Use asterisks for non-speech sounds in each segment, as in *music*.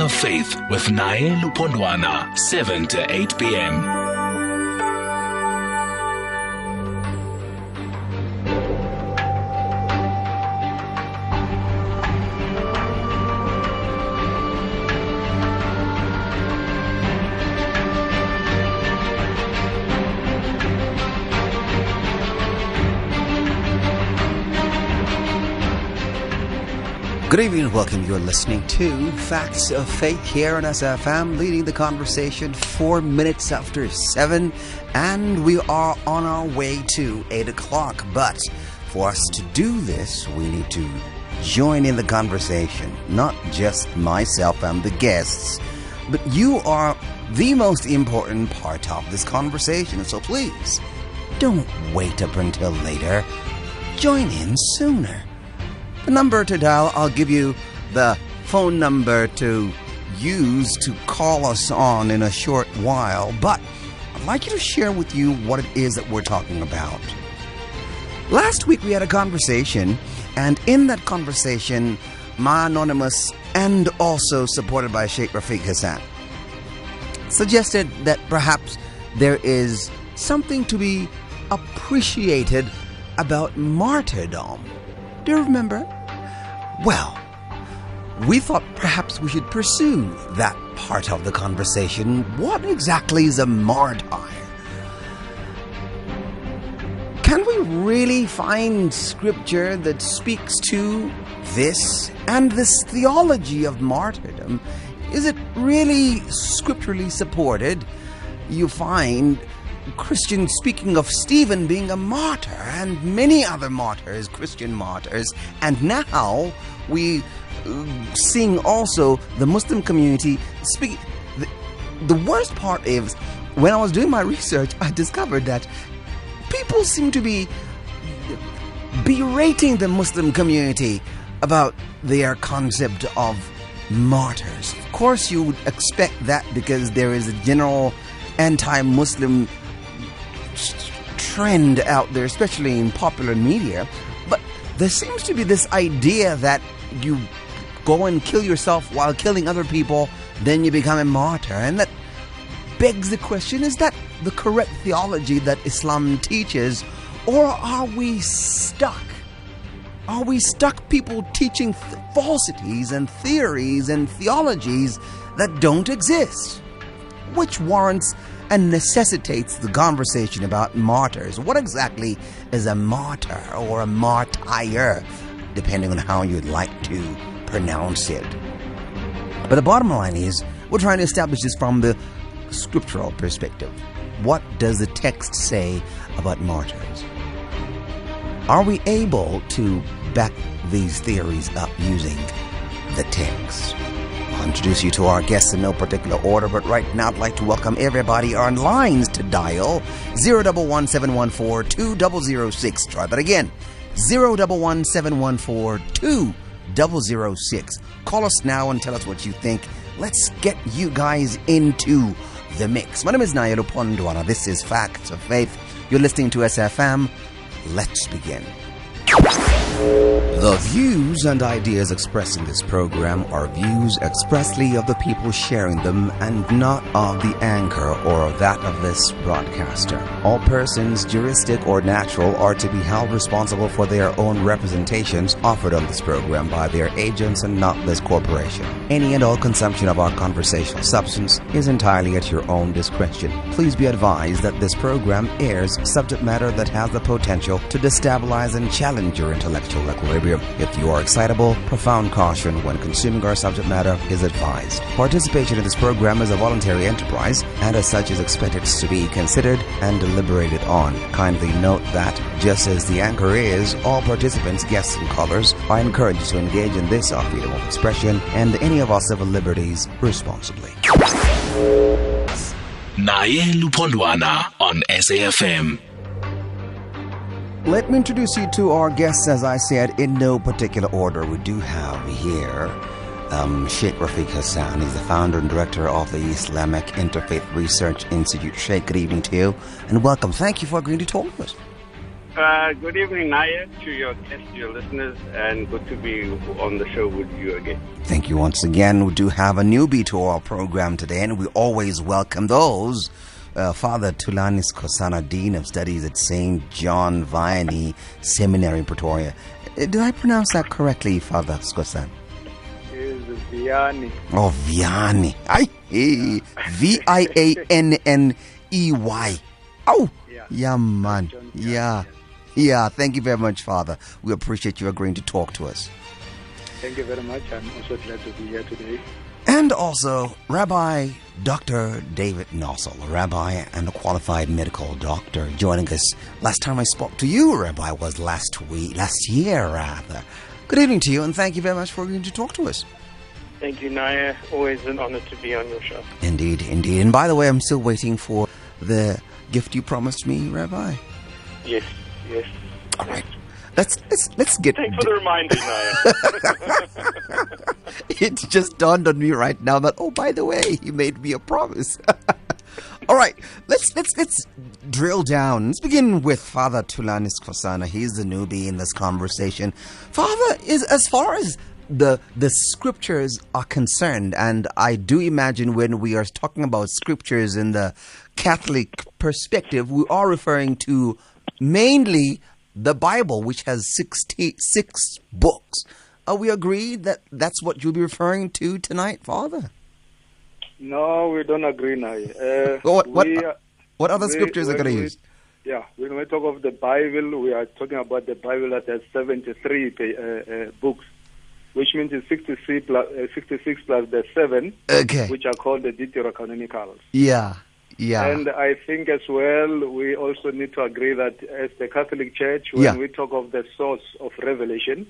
Of Faith with Naye Lupondwana, 7 to 8 p.m. Good evening and welcome. You're listening to Facts of Faith here on SFM, leading the conversation four minutes after seven, and we are on our way to eight o'clock. But for us to do this, we need to join in the conversation, not just myself and the guests, but you are the most important part of this conversation. So please, don't wait up until later. Join in sooner. The number to dial, I'll give you the phone number to use to call us on in a short while, but I'd like you to share with you what it is that we're talking about. Last week we had a conversation, and in that conversation, my anonymous and also supported by Sheikh Rafeek Hassen suggested that perhaps there is something to be appreciated about martyrdom. Do you remember? Well, we thought perhaps we should pursue that part of the conversation. What exactly is a martyr? Can we really find scripture that speaks to this and this theology of martyrdom? Is it really scripturally supported? You find Christian speaking of Stephen being a martyr and many other martyrs, Christian martyrs, and now we uh, seeing also the Muslim community speak. The, the worst part is when I was doing my research, I discovered that people seem to be berating the Muslim community about their concept of martyrs. Of course, you would expect that because there is a general anti Muslim trend out there, especially in popular media. But there seems to be this idea that you go and kill yourself while killing other people, then you become a martyr. And that begs the question is that the correct theology that Islam teaches, or are we stuck? Are we stuck people teaching th- falsities and theories and theologies that don't exist? Which warrants and necessitates the conversation about martyrs. What exactly is a martyr or a martyr, depending on how you'd like to pronounce it? But the bottom line is, we're trying to establish this from the scriptural perspective. What does the text say about martyrs? Are we able to back these theories up using the text? Introduce you to our guests in no particular order, but right now I'd like to welcome everybody on lines to dial 011 Try that again 011 Call us now and tell us what you think. Let's get you guys into the mix. My name is Naye Lupondwana. This is Facts of Faith. You're listening to SFM. Let's begin. The views and ideas expressed in this program are views expressly of the people sharing them and not of the anchor or that of this broadcaster. All persons, juristic or natural, are to be held responsible for their own representations offered on this program by their agents and not this corporation. Any and all consumption of our conversational substance is entirely at your own discretion. Please be advised that this program airs subject matter that has the potential to destabilize and challenge your intellectual equilibrium if you are excitable, profound caution when consuming our subject matter is advised. Participation in this program is a voluntary enterprise and as such is expected to be considered and deliberated on. Kindly note that, just as the anchor is, all participants, guests, and callers are encouraged to engage in this our freedom of expression and any of our civil liberties responsibly. Naye Lupondwana on SAFM. Let me introduce you to our guests, as I said, in no particular order. We do have here um, Sheikh Rafeek Hassen. He's the founder and director of the Islamic Interfaith Research Institute. Sheikh, good evening to you and welcome. Thank you for agreeing to talk with us. Uh, good evening, Naya, to your guests, your listeners, and good to be on the show with you again. Thank you once again. We do have a newbie to our program today, and we always welcome those. Uh, Father Thulani Skhosana, Dean of Studies at St. John Vianney Seminary in Pretoria. Uh, Did I pronounce that correctly, Father Skosan? Vianney. Oh, Vianney. Ay, eh, V I A N N E Y. Oh, Yeah. yeah, man. Yeah. Yeah, thank you very much, Father. We appreciate you agreeing to talk to us. Thank you very much. I'm also glad to be here today. And also, Rabbi Dr. David Nossel, a rabbi and a qualified medical doctor, joining us. Last time I spoke to you, Rabbi, was last week, last year rather. Good evening to you, and thank you very much for agreeing to talk to us. Thank you, Naya. Always an honor to be on your show. Indeed, indeed. And by the way, I'm still waiting for the gift you promised me, Rabbi. Yes, yes. All right, let's let's let's get. Thanks for the reminder, *laughs* Naya. it just dawned on me right now that oh by the way he made me a promise *laughs* all right let's let's let's drill down let's begin with father thulani skhosana he's the newbie in this conversation father is as far as the the scriptures are concerned and i do imagine when we are talking about scriptures in the catholic perspective we are referring to mainly the bible which has 66 books are we agreed that that's what you'll be referring to tonight, Father? No, we don't agree now. Uh, *laughs* What what, we what other we- scriptures are going to use? Yeah, when we talk of the Bible, we are talking about the Bible that has 73 uh, uh, books, which means it's 66 plus, uh, 66 plus the 7, Okay. which are called the Deuterocanonicals. Yeah. Yeah. And I think as well, we also need to agree that as the Catholic Church, when Yeah. we talk of the source of revelation,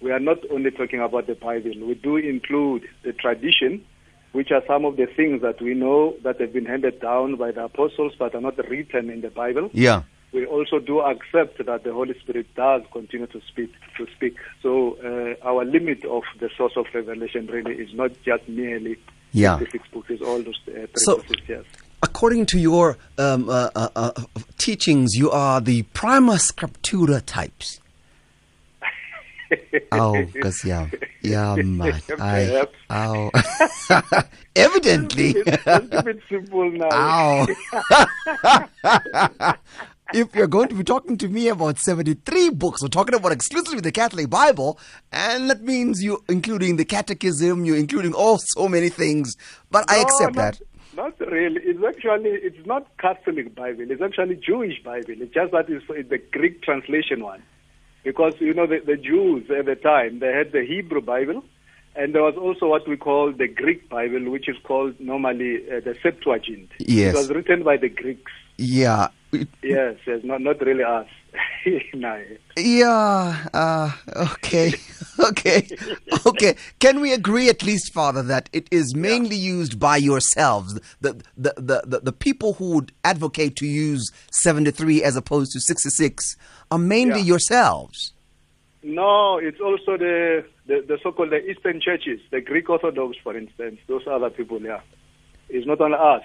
we are not only talking about the Bible. We do include the tradition, which are some of the things that we know that have been handed down by the apostles but are not written in the Bible. yeah. We also do accept that the Holy Spirit does continue to speak. To speak. So uh, our limit of the source of revelation really is not just merely Yeah. 66 books, it's all those uh, So- 36 years. According to your um, uh, uh, uh, teachings, you are the prima scriptura types. *laughs* Oh, because yeah, yeah, *laughs* man. I, oh, *laughs* evidently. Let's keep it simple now. Ow. if you're going to be talking to me about 73 books, we're talking about exclusively the Catholic Bible, and that means you including the catechism, you're including all so many things. But I accept not, that. Not really. It's actually it's not Catholic Bible. It's actually Jewish Bible. It's just that it's, it's the Greek translation one, because you know the, the Jews at the time they had the Hebrew Bible, and there was also what we call the Greek Bible, which is called normally uh, the Septuagint. Yes. It was written by the Greeks. Yeah. It- Yes, yes, not not really us. *laughs* no. Yeah. Uh, okay. *laughs* okay. Okay. Can we agree, at least, Father, that it is mainly used by yourselves, the, the, the, the, the people who would advocate to use 73 as opposed to 66 are mainly Yeah. yourselves? No, it's also the, the, the so-called the Eastern churches, the Greek Orthodox, for instance. Those other people, yeah. It's not only us.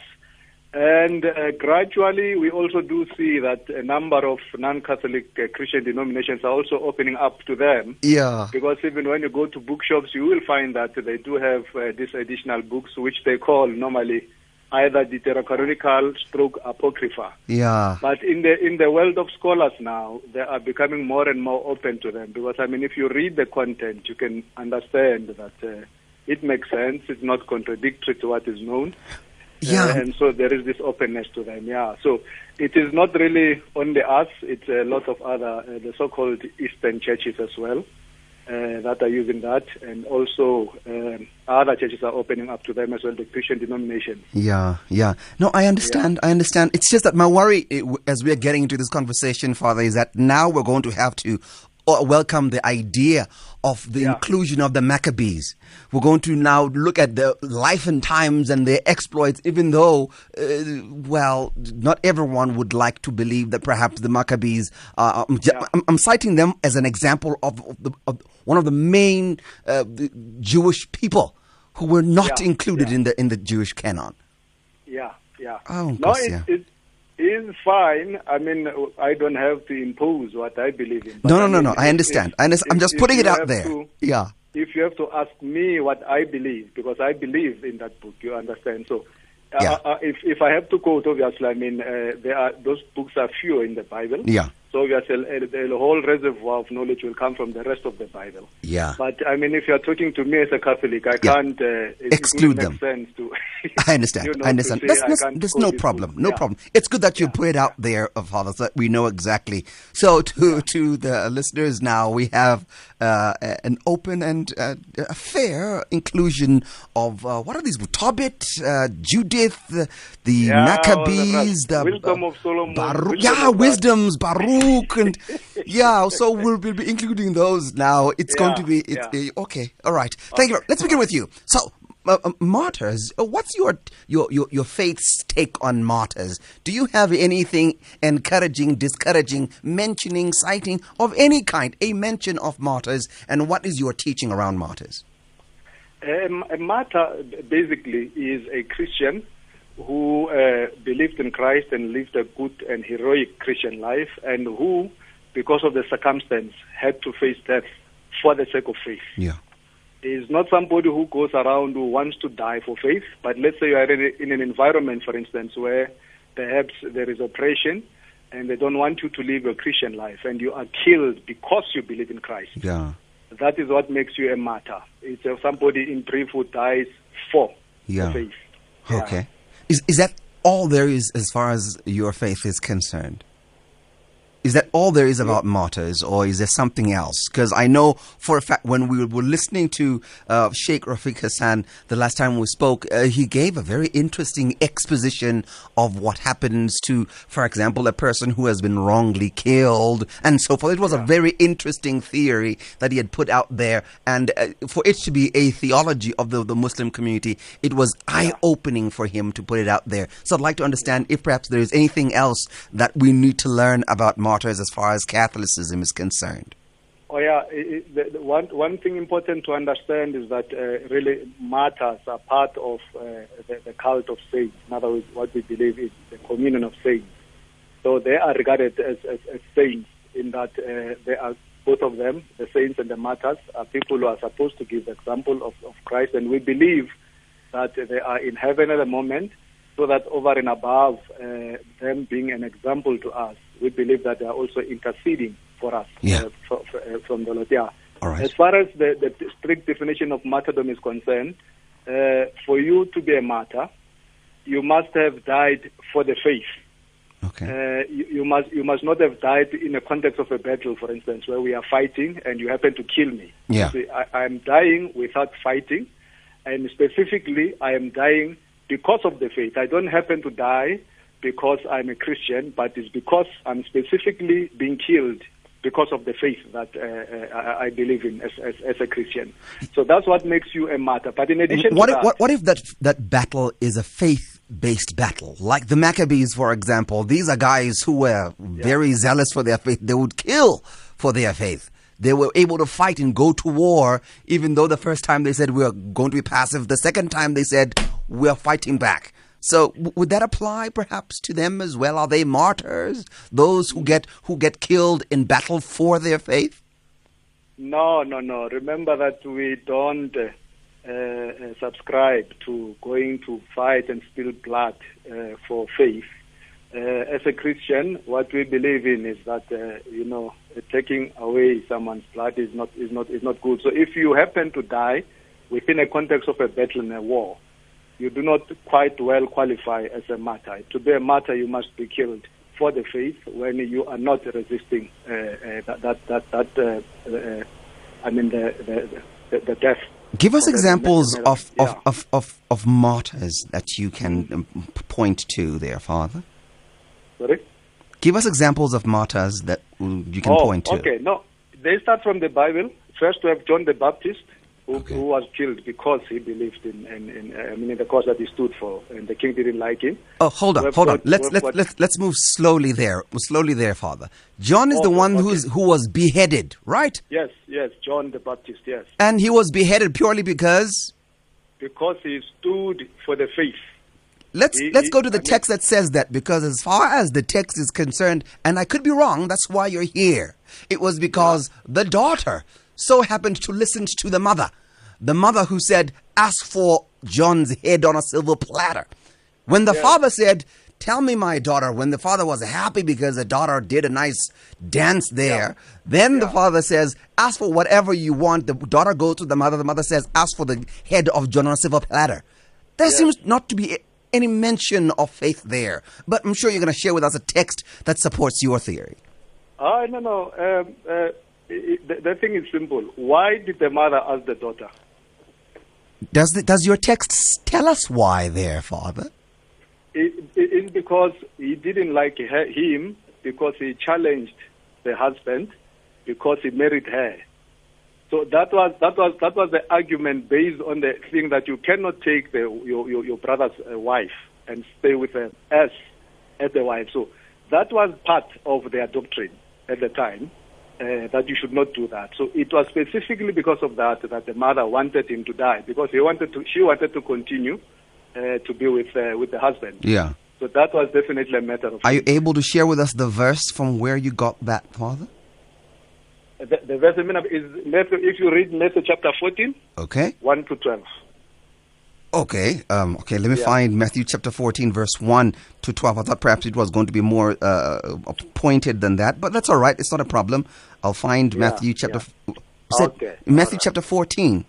And uh, gradually, we also do see that a number of non-Catholic uh, Christian denominations are also opening up to them. Yeah. Because even when you go to bookshops, you will find that they do have uh, these additional books, which they call normally either Deuterocanonical stroke apocrypha. Yeah. But in the in the world of scholars now, they are becoming more and more open to them because I mean, if you read the content, you can understand that uh, it makes sense. It's not contradictory to what is known. Yeah. Uh, and so there is this openness to them. Yeah. So it is not really only us. It's a lot of other uh, the so-called Eastern churches as well. Uh, that are using that, and also um, other churches are opening up to them as well, the Christian denomination. Yeah, yeah. No, I understand. I understand. It's just that my worry, eh, as we are getting into this conversation, Father, is that now we're going to have to uh, welcome the idea of the Yeah. inclusion of the Maccabees. We're going to now look at the life and times and their exploits, even though, uh, well, not everyone would like to believe that perhaps the Maccabees. Uh, I'm, Yeah. I'm, I'm citing them as an example of, of, the, of one of the main uh, the Jewish people who were not Yeah, included in the in the Jewish canon. Yeah, yeah. Oh, no, gosh, it, yeah. it, is fine. I mean, I don't have to impose what I believe in. No, no, I no, no. I understand. I understand. I'm just putting it out there. to- Yeah. if you have to ask me what I believe, because I believe in that book, you understand. So, uh, uh, if if I have to quote, obviously, I mean, uh, there are those books are few in the Bible. Yeah. So obviously, a, a whole reservoir of knowledge will come from the rest of the Bible. Yeah. But I mean, if you are talking to me as a Catholic, I Yeah. can't uh, it Exclude them. Sense to, *laughs* I understand. *laughs* you know, I understand. That's, I that's, there's no problem. No Yeah. problem. It's good that you put it out there, uh, Father, so that we know exactly. So, to to the listeners now, we have uh, an open and uh, a fair inclusion of uh, what are these? Tobit, uh, Judith, the, the Yeah, Maccabees, the the Wisdom of Solomon, Baruch, Wisdom yeah, of wisdoms, Baruch, and yeah. So we'll, we'll be including those now. It's going to be Yeah, it's, yeah. uh, okay. All right. Thank you. Let's begin with you. So, uh, uh, martyrs. uh, What's your, your your your faith's take on martyrs? Do you have anything encouraging, discouraging, mentioning, citing of any kind? A mention of martyrs, and what is your teaching around martyrs? Um, a martyr basically is a Christian who uh, believed in Christ and lived a good and heroic Christian life, and who, because of the circumstance, had to face death for the sake of faith. Yeah. Is not somebody who goes around who wants to die for faith, but let's say you are in, a, in an environment, for instance, where perhaps there is oppression and they don't want you to live a Christian life, and you are killed because you believe in Christ. Yeah. That is what makes you a martyr. It's somebody in brief who dies for Yeah. faith. Yeah. Is is that all there is as far as your faith is concerned? Is that all there is about martyrs, or is there something else? Because I know for a fact when we were listening to uh, Sheikh Rafeek Hassen the last time we spoke, uh, he gave a very interesting exposition of what happens to, for example, a person who has been wrongly killed and so forth. It was a very interesting theory that he had put out there, and uh, for it to be a theology of the, the Muslim community, it was eye opening for him to put it out there. So I'd like to understand if perhaps there is anything else that we need to learn about martyrs as far as Catholicism is concerned. Oh yeah, the one one thing important to understand is that uh, really martyrs are part of uh, the, the cult of saints. In other words, what we believe is the communion of saints. So they are regarded as, as, as saints in that uh, they are both of them, the saints and the martyrs, are people who are supposed to give the example of, of Christ, and we believe that they are in heaven at the moment, so that over and above uh, them being an example to us, we believe that they are also interceding for us Yeah. uh, for, for, uh, from the Lord. Yeah. All right. As far as the, the strict definition of martyrdom is concerned, uh, for you to be a martyr, you must have died for the faith. Okay. Uh, you, you must you must not have died in the context of a battle, for instance, where we are fighting and you happen to kill me. Yeah. I am dying without fighting, and specifically, I am dying because of the faith. I don't happen to die because I'm a Christian, but it's because I'm specifically being killed because of the faith that uh, uh, I I believe in as, as, as a Christian. So that's what makes you a martyr. But in addition what to if, that, what, what if that that battle is a faith based battle? Like the Maccabees for example these are guys who were very zealous for their faith. They would kill for their faith. They were able to fight and go to war even though the first time they said we are going to be passive. The second time they said we are fighting back so would that apply perhaps to them as well are they martyrs those who get who get killed in battle for their faith No, no, no. Remember that we don't uh, uh, subscribe to going to fight and spill blood uh, for faith. Uh, as a Christian, what we believe in is that uh, you know taking away someone's blood is not is not is not good. So if you happen to die within a context of a battle and a war, you do not quite well qualify as a martyr. To be a martyr, you must be killed for the faith when you are not resisting uh, uh, that that that, that uh, uh, I mean the the, the, the death. Give us examples of, of, yeah. of, of, of martyrs that you can um, point to there, Father. Sorry? Give us examples of martyrs that mm, you can oh, point to. Okay, no, they start from the Bible. First, we have John the Baptist, who, Okay. who was killed because he believed in, in, in uh, I mean, in the cause that he stood for, and the king didn't like him. Oh, hold on, We've hold on. Let's let's got- let's let's move slowly there, slowly there, Father. John is the one okay. who's who was beheaded, right? Yes, yes, John the Baptist, yes, And he was beheaded purely because. because he stood for the faith. let's He- let's go to the I mean- text that says that because as far as the text is concerned, and I could be wrong, that's why you're here. It was because the daughter so happened to listen to the mother, the mother who said, "Ask for John's head on a silver platter." When the father said, "Tell me, my daughter," when the father was happy because the daughter did a nice dance there, then the father says, "Ask for whatever you want." The daughter goes to the mother. The mother says, "Ask for the head of John on a silver platter." There seems not to be any mention of faith there, but I'm sure you're going to share with us a text that supports your theory. Ah, no, no. Um, uh, it, the, the thing is simple. Why did the mother ask the daughter? Does the, does your text tell us why there, Father? It, it, it's because he didn't like her, him because he challenged the husband because he married her. So that was that was that was the argument based on the thing that you cannot take the, your, your your brother's uh, wife and stay with her as as the wife. So that was part of their doctrine at the time uh, that you should not do that. So it was specifically because of that that the mother wanted him to die because he wanted to she wanted to continue uh, to be with uh, with the husband. Yeah. So that was definitely a matter of. Are you able to share with us the verse from where you got that, Father? the, the verse is Matthew, if you read Matthew chapter 14, Okay. 1 to 12. Okay. Um, okay. Let me Yeah. find Matthew chapter 14, verse 1 to 12. I thought perhaps it was going to be more uh, pointed than that, but that's all right. It's not a problem. I'll find Yeah, Matthew chapter. yeah. f- Okay, Matthew right. chapter 14.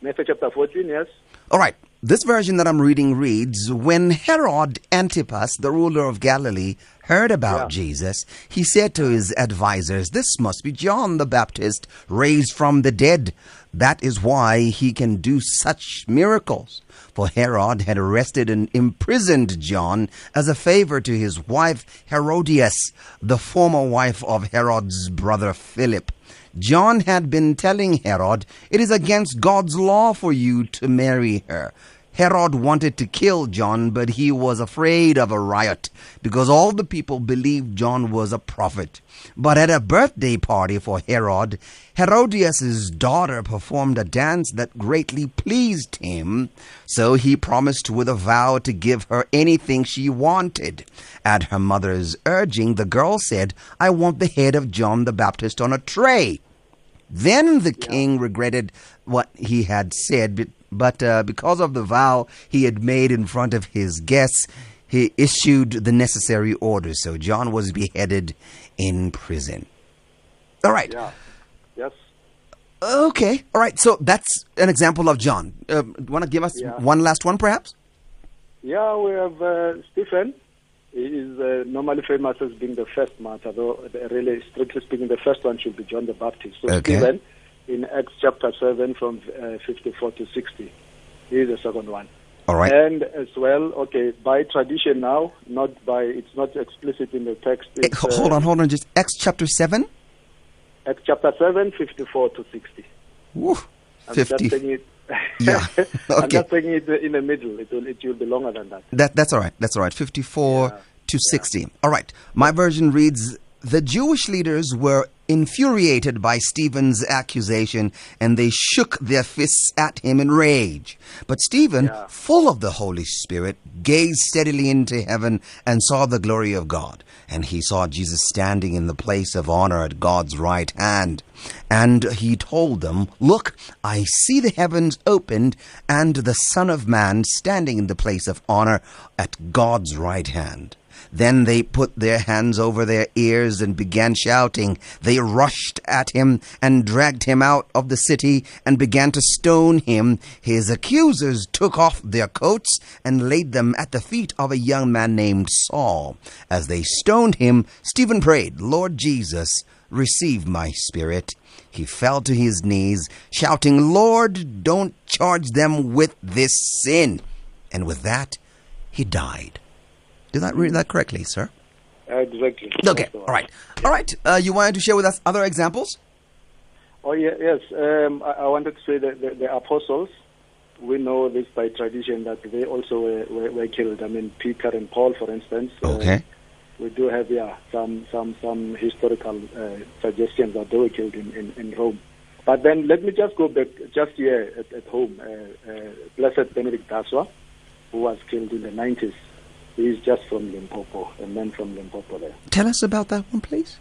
Matthew chapter 14, yes. All right. This version that I'm reading reads When Herod Antipas, the ruler of Galilee, heard about. Jesus, he said to his advisers, This must be John the Baptist raised from the dead. That is why he can do such miracles. For Herod had arrested and imprisoned John as a favor to his wife Herodias, the former wife of Herod's brother Philip. John had been telling Herod, It is against God's law for you to marry her. Herod wanted to kill John, but he was afraid of a riot because all the people believed John was a prophet. But at a birthday party for Herod, Herodias' daughter performed a dance that greatly pleased him, so he promised with a vow to give her anything she wanted. At her mother's urging, the girl said, I want the head of John the Baptist on a tray. Then the king regretted what he had said, but, uh, because of the vow he had made in front of his guests, he issued the necessary orders. So John was beheaded in prison. All right. Yeah. Yes. Okay. All right. So that's an example of John. Uh, Want to give us Yeah. one last one, perhaps? Yeah, we have uh, Stephen. He is uh, normally famous as being the first martyr, though really, strictly speaking, the first one should be John the Baptist. So Okay. Stephen, in Acts chapter 7 from uh, 54 to 60, he is the second one. All right. And as well, okay, by tradition now, not by, it's not explicit in the text. Eh, It's, ho- hold uh, on, hold on. Just Acts chapter 7. Acts chapter 7, 54 to 60. Woo, I'm 50. just saying it. *laughs* *laughs* I'm okay. just saying it in the middle. It will, it will be longer than that. That, that's all right. That's all right. 54 Yeah, to 60. All right. My version reads The Jewish leaders were infuriated by Stephen's accusation and they shook their fists at him in rage. But Stephen, Yeah. full of the Holy Spirit, gazed steadily into heaven and saw the glory of God. And he saw Jesus standing in the place of honor at God's right hand. And he told them, Look, I see the heavens opened and the Son of Man standing in the place of honor at God's right hand. Then they put their hands over their ears and began shouting. They rushed at him and dragged him out of the city and began to stone him. His accusers took off their coats and laid them at the feet of a young man named Saul. As they stoned him, Stephen prayed, Lord Jesus, receive my spirit. He fell to his knees, shouting, Lord, don't charge them with this sin. And with that, he died. Did I read that correctly, sir? Exactly. Okay, all right. All right. Uh, you wanted to share with us other examples? Oh, yeah, yes. Um, I, I wanted to say that the, the apostles, we know this by tradition that they also were, were, were killed. I mean, Peter and Paul, for instance. uh, Okay. we do have, yeah, some, some, some historical uh, suggestions that they were killed in, in, in Rome. But then let me just go back just here at, at home. Uh, uh, Blessed Benedict Daswa, who was killed in the 90s. He's just from Limpopo, a man from Limpopo there. Tell us about that one, please.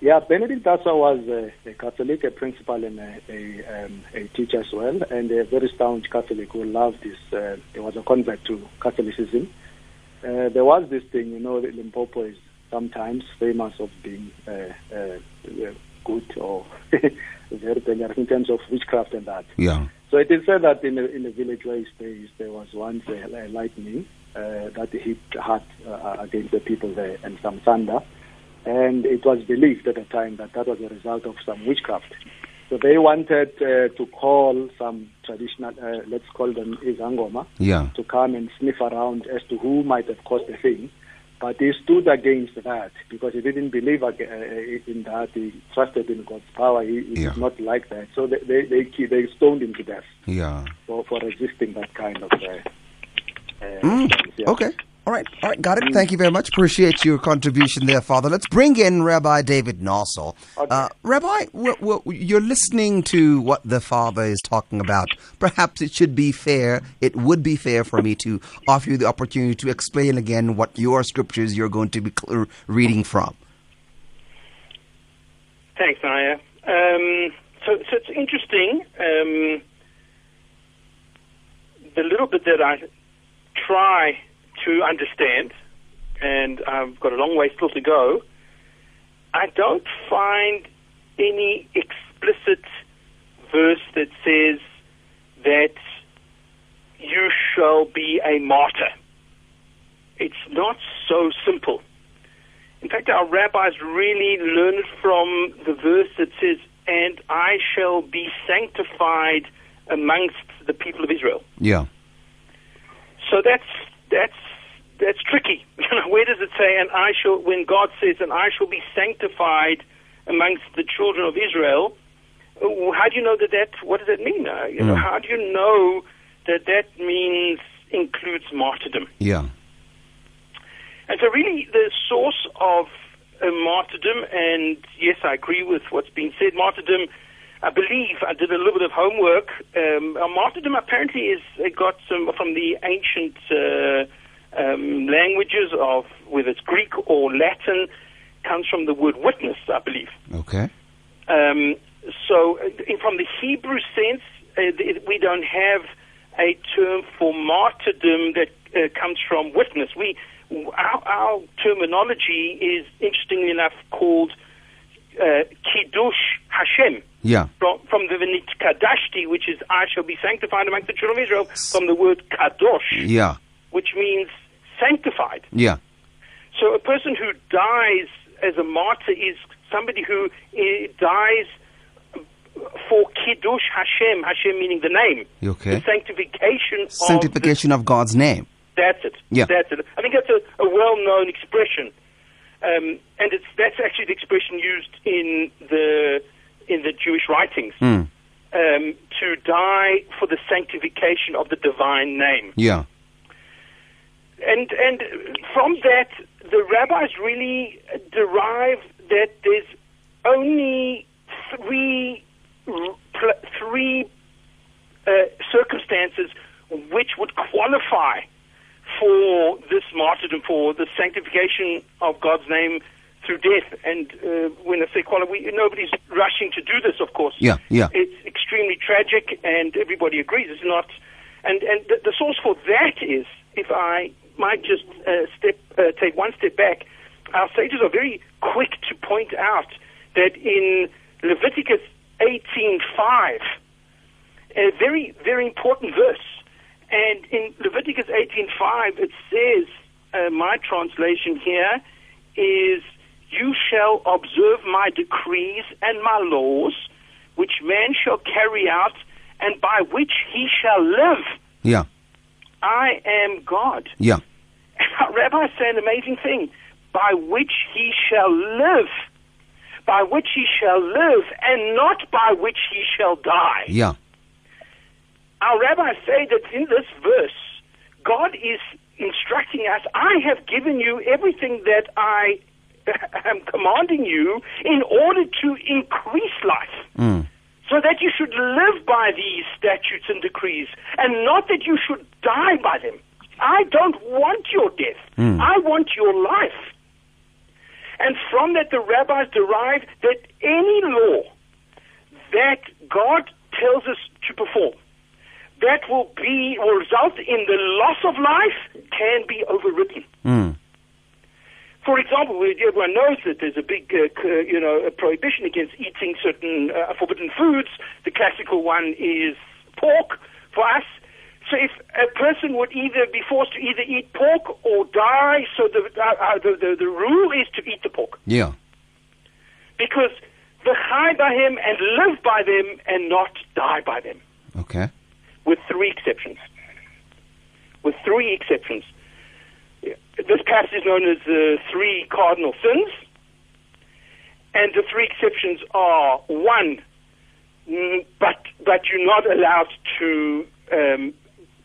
Yeah, Benedict Daswa was a, a Catholic, a principal, and a, a, um, a teacher as well, and a very staunch Catholic who loved this. Uh, he was a convert to Catholicism. Uh, there was this thing, you know, that Limpopo is sometimes famous of being uh, uh, good or *laughs* very dangerous in terms of witchcraft and that. Yeah. So it is said that in the, in the village where he stays, there was once a, a lightning that hit hard uh, against the people there and some thunder. And it was believed at the time that that was a result of some witchcraft. So they wanted uh, to call some traditional, uh, let's call them Izangoma, Yeah. to come and sniff around as to who might have caused the thing. But he stood against that because he didn't believe uh, in that. He trusted in God's power. He, he Yeah. did not like that. So they, they, they, they stoned him to death Yeah. for, for resisting that kind of. Uh, uh, Mm, yeah. Okay. All right. All right. Got it. Thank you very much. Appreciate your contribution there, Father. Let's bring in Rabbi David Nossel. Uh, Rabbi, w- w- you're listening to what the Father is talking about. Perhaps it should be fair, it would be fair for me to offer you the opportunity to explain again what your scriptures you're going to be reading from. Thanks, Naya. Um, so, so it's interesting. Um, the little bit that I try to understand, and I've got a long way still to go, I don't find any explicit verse that says that you shall be a martyr. It's not so simple. In fact, our rabbis really learn it from the verse that says, And I shall be sanctified amongst the people of Israel. Yeah. So that's that's that's tricky. You *laughs* know, where does it say, and I shall when God says, and I shall be sanctified amongst the children of Israel, uh, how do you know that that what does that mean? Uh, you know, Mm. how do you know that that means includes martyrdom? Yeah. And so, really, the source of uh, martyrdom, and yes, I agree with what's been said. Martyrdom, I believe, I did a little bit of homework. Um, uh, martyrdom apparently is uh, got some from the ancient uh, um, languages of whether it's Greek or Latin, comes from the word witness, I believe. Okay. Um, so, uh, in- from the Hebrew sense, uh, th- we don't have a term for martyrdom that uh, comes from witness. We, our, our terminology is interestingly enough called uh, kiddush Hashem. Yeah. From, from the Venit Kadashti, which is I shall be sanctified among the children of Israel, from the word kadosh, Yeah. which means sanctified. Yeah. So a person who dies as a martyr is somebody who uh, dies for kiddush Hashem, Hashem meaning the name, okay? the sanctification, of Sanctification of God's name. that's it. Yeah. That's it. I think that's a, a well-known expression, um, and it's that's actually the expression used in the in the Jewish writings Mm. um, to die for the sanctification of the divine name. Yeah. And and from that, the rabbis really derive that there's only three three uh, circumstances which would qualify for this martyrdom, for the sanctification of God's name through death. And uh, when I say qualify, we, nobody's rushing to do this, of course. Yeah, yeah. It's extremely tragic, and everybody agrees it's not. And and the, the source for that is, if I might just uh, step uh, take one step back, our sages are very quick to point out that in Leviticus 18:5, a very very important verse, and in Leviticus 18:5 it says, uh, my translation here is, "You shall observe my decrees and my laws, which man shall carry out, and by which he shall live. Yeah. I am God." Yeah. *laughs* Our rabbis say an amazing thing, by which he shall live. By which he shall live, and not by which he shall die. Yeah. Our rabbis say that in this verse, God is instructing us, I have given you everything that I *laughs* am commanding you in order to increase life. Mm. So that you should live by these statutes and decrees, and not that you should die by them. I don't want your death. I want your life. And from that, the rabbis derive that any law that God tells us to perform that will be will result in the loss of life can be overridden. Mm. For example, everyone knows that there's a big, uh, you know, a prohibition against eating certain uh, forbidden foods. The classical one is pork for us. So if a person would either be forced to either eat pork or die, so the, uh, uh, the, the, the rule is to eat the pork. Yeah. Because the high by him and live by them and not die by them. Okay. with three exceptions. With three exceptions. This passage is known as the three cardinal sins. And the three exceptions are one, mm, but, but you're not allowed to um,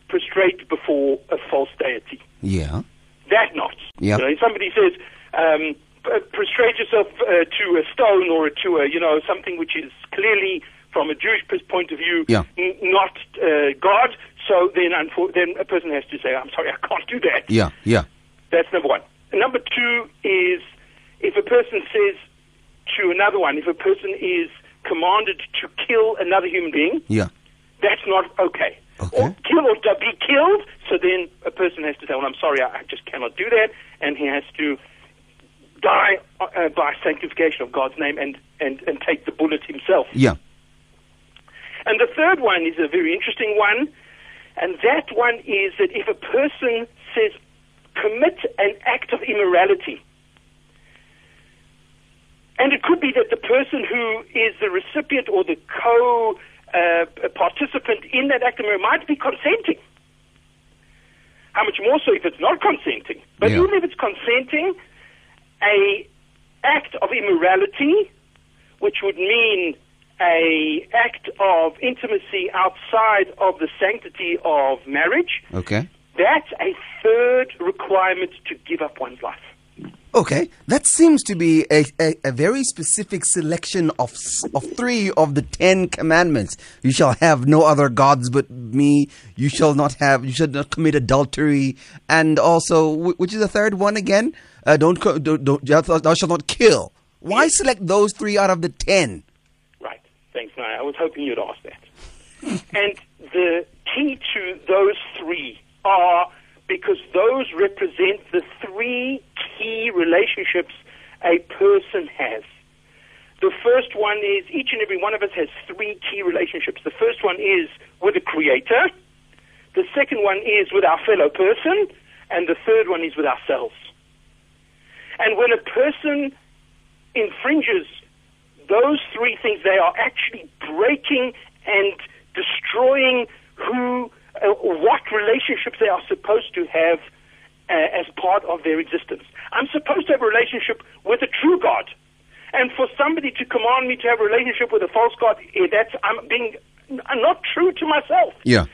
prostrate before a false deity. Yeah. That not. Yeah, You know, if somebody says, um, prostrate yourself uh, to a stone or to a, you know, something which is clearly, from a Jewish point of view, Yeah. n- not uh, God. So then, then a person has to say, I'm sorry, I can't do that. Yeah. Yeah. That's number one. Number two is if a person says to another one, if a person is commanded to kill another human being, Yeah. that's not okay. Okay. Or kill or to be killed. So then a person has to say, "Well, I'm sorry, I I just cannot do that," and he has to die uh, by sanctification of God's name and, and, and take the bullet himself. Yeah. And the third one is a very interesting one, and that one is that if a person says, commit an act of immorality, and it could be that the person who is the recipient or the co uh, participant in that act of immorality might be consenting. How much more so if it's not consenting? But Yeah. even if it's consenting, a act of immorality, which would mean a act of intimacy outside of the sanctity of marriage, Okay. that's a third requirement to give up one's life. Okay, that seems to be a, a, a very specific selection of of three of the Ten Commandments. You shall have no other gods but me. You shall not have. You should not commit adultery, and also, which is the third one again? Uh, don't, don't, don't thou shalt not kill. Why select those three out of the ten? Thanks, Naya. I was hoping you'd ask that. and the key to those three are because those represent the three key relationships a person has. The first one is each and every one of us has three key relationships. The first one is with the Creator, the second one is with our fellow person, and the third one is with ourselves. And when a person infringes those three things, they are actually breaking and destroying who, uh, what relationships they are supposed to have uh, as part of their existence. I'm supposed to have a relationship with a true God. And for somebody to command me to have a relationship with a false God, eh, that's, I'm being I'm not true to myself Yeah.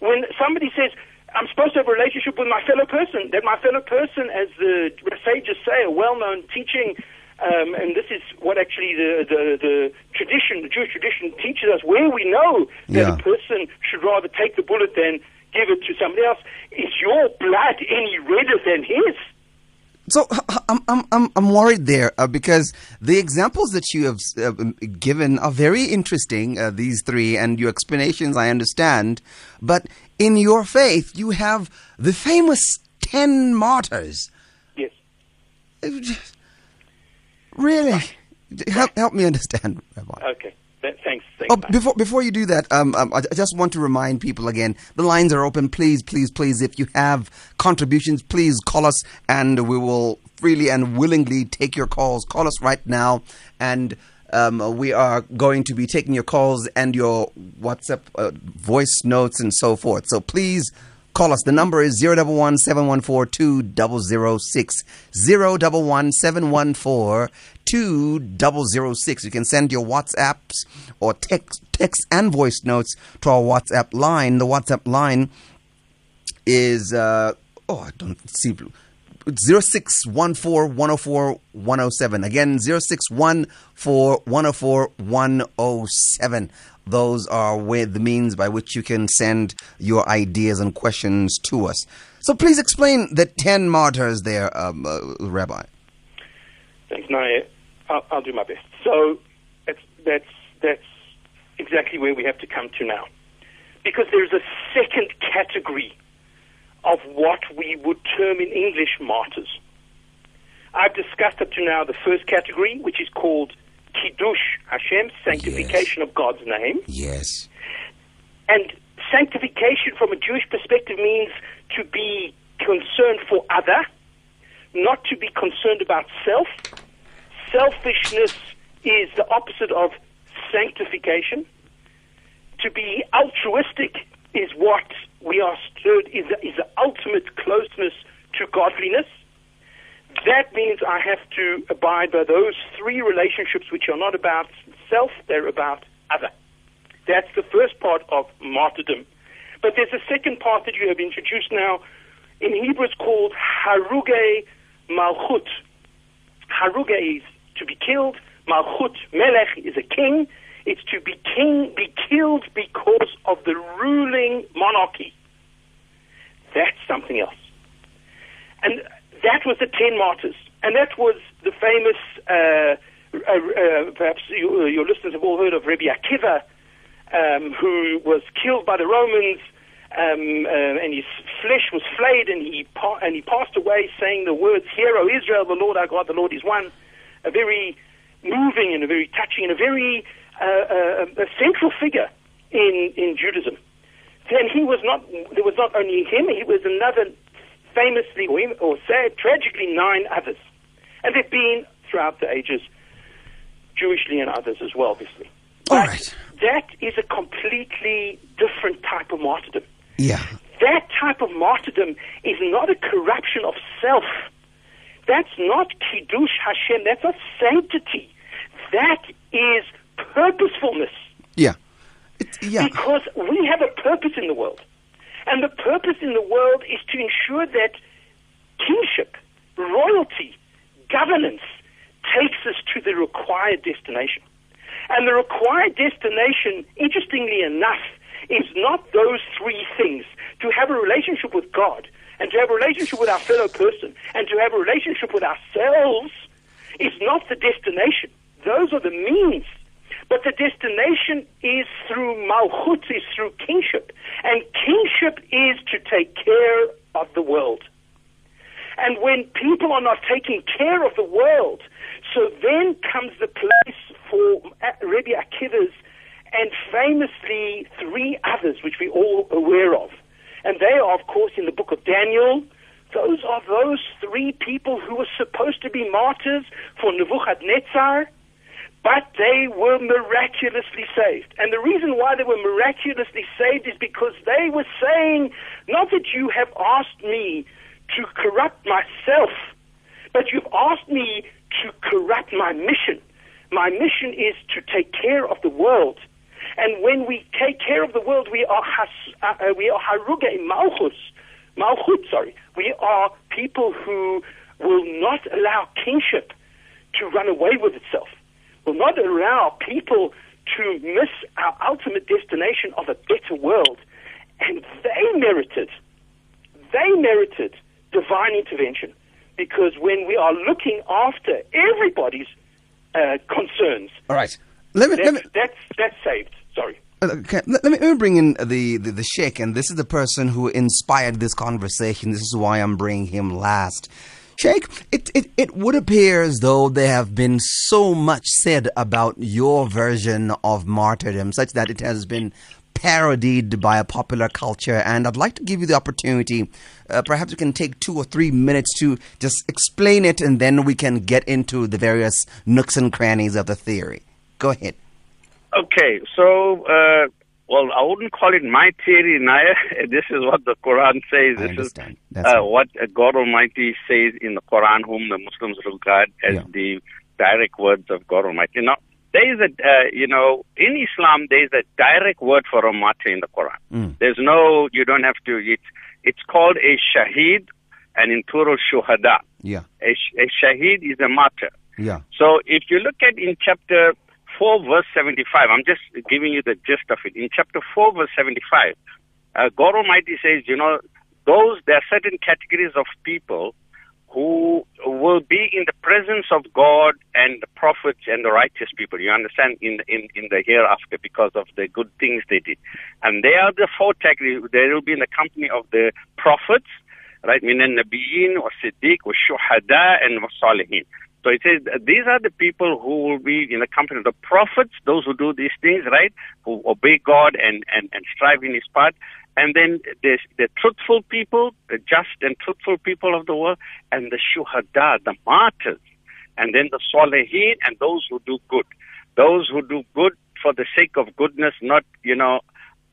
when somebody says, I'm supposed to have a relationship with my fellow person, that my fellow person, as the sages say, a well known teaching, um, and this is what actually the, the, the tradition, the Jewish tradition teaches us, where we know that Yeah. a person should rather take the bullet than give it to somebody else. Is your blood any redder than his? So I'm I'm I'm I'm worried there uh, because the examples that you have uh, given are very interesting. Uh, these three and your explanations, I understand, but in your faith, you have the famous ten martyrs. Yes. Really, help help me understand, *laughs* Rabbi. Okay. Th- thanks. Thanks. Oh, before before you do that, um, um, I I just want to remind people again: the lines are open. Please, please, please, if you have contributions, please call us, and we will freely and willingly take your calls. Call us right now, and um, we are going to be taking your calls and your WhatsApp uh, voice notes and so forth. So please. Call us. The number is 011 714 2006. 011 714 2006. You can send your WhatsApps or text, text and voice notes to our WhatsApp line. The WhatsApp line is, uh, oh, I don't see. 0614 104 107. Again, 0614 104 107. Those are where the means by which you can send your ideas and questions to us. So please explain the 10 martyrs there, um, uh, Rabbi. Thanks, Naya. I'll, I'll do my best. So that's, that's, that's exactly where we have to come to now. Because there's a second category of what we would term in English martyrs. I've discussed up to now the first category, which is called Kiddush Hashem, sanctification Yes. of God's name. Yes. And sanctification from a Jewish perspective means to be concerned for other, not to be concerned about self. Selfishness is the opposite of sanctification. To be altruistic is what we are stirred, is, is the ultimate closeness to godliness. That means I have to abide by those three relationships which are not about self, they're about other. That's the first part of martyrdom. But there's a second part that you have introduced now. In Hebrew, it's called Haruge Malchut. Haruge is to be killed. Malchut, Melech, is a king. It's to be king, be killed because of the ruling monarchy. That's something else. And that was the ten martyrs. And that was the famous, uh, uh, uh, perhaps you, your listeners have all heard of Rabbi Akiva, um, who was killed by the Romans, um, uh, and his flesh was flayed, and he pa- and he passed away, saying the words, "Hear, O Israel, the Lord our God, the Lord is one." A very moving and a very touching and a very uh, uh, a central figure in in Judaism. Then he was not. There was not only him; he was another famously or, or sad, tragically nine others, and there've been throughout the ages, Jewishly and others as well, obviously. All But right. That is a completely different type of martyrdom. Yeah. That type of martyrdom is not a corruption of self. That's not kiddush Hashem. That's not sanctity. That is purposefulness Yeah. It, yeah. because we have a purpose in the world. And the purpose in the world is to ensure that kingship, royalty, governance takes us to the required destination. And the required destination, interestingly enough, is not those three things. To have a relationship with God, and to have a relationship with our fellow person, and to have a relationship with ourselves is not the destination. Those are the means. But the destination is through Malchut, is through kingship. And kingship is to take care of the world. And when people are not taking care of the world, so then comes the place for Rabbi Akiva's and famously three others, which we're all aware of. And they are, of course, in the book of Daniel. Those are those three people who were supposed to be martyrs for Nebuchadnezzar, but they were miraculously saved. And the reason why they were miraculously saved is because they were saying, not that you have asked me to corrupt myself, but you've asked me to corrupt my mission. My mission is to take care of the world. And when we take care of the world, we are has, uh, uh, we are malchus, malchut. Sorry, we are people who will not allow kingship to run away with itself. Will not allow people to miss our ultimate destination of a better world. And they merited, they merited divine intervention because when we are looking after everybody's uh, concerns, All right. Let me, let that's, me, that's, that's saved. Sorry. Okay, let, let me, let me bring in the, the, the Sheikh, and this is the person who inspired this conversation. This is why I'm bringing him last. Sheikh, it, it, it would appear as though there have been so much said about your version of martyrdom, such that it has been parodied by a popular culture. And I'd like to give you the opportunity. Uh, perhaps you can take two or three minutes to just explain it, and then we can get into the various nooks and crannies of the theory. Go ahead. Okay, so uh, well, I wouldn't call it my theory, Naya. *laughs* This is what the Quran says. I This understand. is uh, what God Almighty says in the Quran, whom the Muslims regard as Yeah. the direct words of God Almighty. Now, there is a, uh, you know, in Islam, there is a direct word for a martyr in the Quran. Mm. There's no, you don't have to. It's it's called a shaheed, and in plural shuhada. Yeah, A, a shaheed is a martyr. yeah. So if you look at in chapter 4, verse 75, I'm just giving you the gist of it. In chapter 4, verse 75, uh, God Almighty says, you know, those there are certain categories of people who will be in the presence of God and the prophets and the righteous people. You understand in in in the hereafter because of the good things they did, and they are the four categories. They will be in the company of the prophets, right? Min nabiyin or siddiq or shuhada and salihin. So it says these are the people who will be in the company of the prophets, those who do these things, right? Who obey God and, and, and strive in His path. And then there's the truthful people, the just and truthful people of the world, and the shuhada, the martyrs. And then the salihin and those who do good. Those who do good for the sake of goodness, not, you know,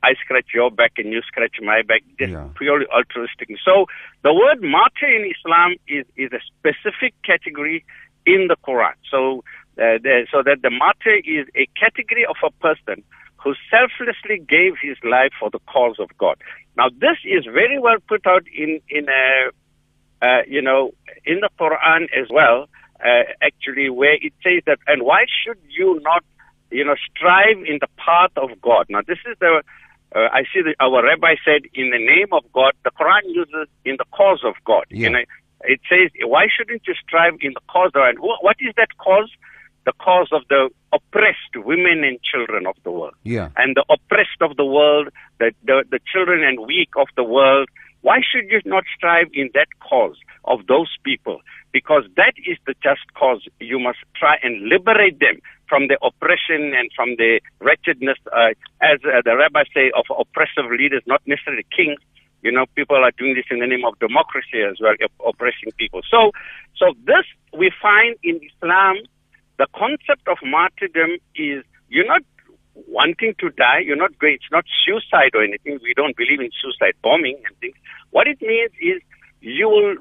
I scratch your back and you scratch my back, just Yeah. purely altruistic. So the word martyr in Islam is, is a specific category in the Quran. So, uh, the, so that the martyr is a category of a person who selflessly gave his life for the cause of God. Now, this is very well put out in in a uh, you know in the Quran as well. Uh, actually, where it says that, and why should you not, you know, strive in the path of God? Now, this is the uh, I see that our rabbi said, in the name of God, the Quran uses in the cause of God. Yeah. And I, it says, why shouldn't you strive in the cause and wh- what is that cause? The cause of the oppressed women and children of the world. Yeah. And the oppressed of the world, the, the, the children and weak of the world. Why should you not strive in that cause of those people? Because that is the just cause. You must try and liberate them from the oppression and from the wretchedness, uh, as uh, the rabbis say, of oppressive leaders, not necessarily kings. You know, people are doing this in the name of democracy as well, op- oppressing people. So, so this we find in Islam, the concept of martyrdom is you're not wanting to die. You're not going. It's not suicide or anything. We don't believe in suicide bombing and things. What it means is you will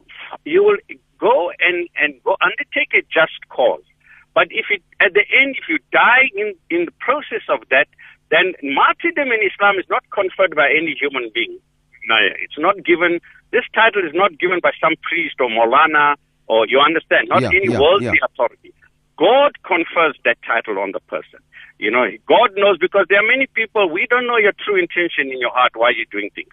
you will go and and go undertake a just cause. But if it at the end, if you die in in the process of that, then martyrdom in Islam is not conferred by any human being. No, it's not given. This title is not given by some priest or Maulana or you understand, not Yeah, any yeah, worldly yeah. authority. God confers that title on the person. You know, God knows because there are many people, we don't know your true intention in your heart why you're doing things.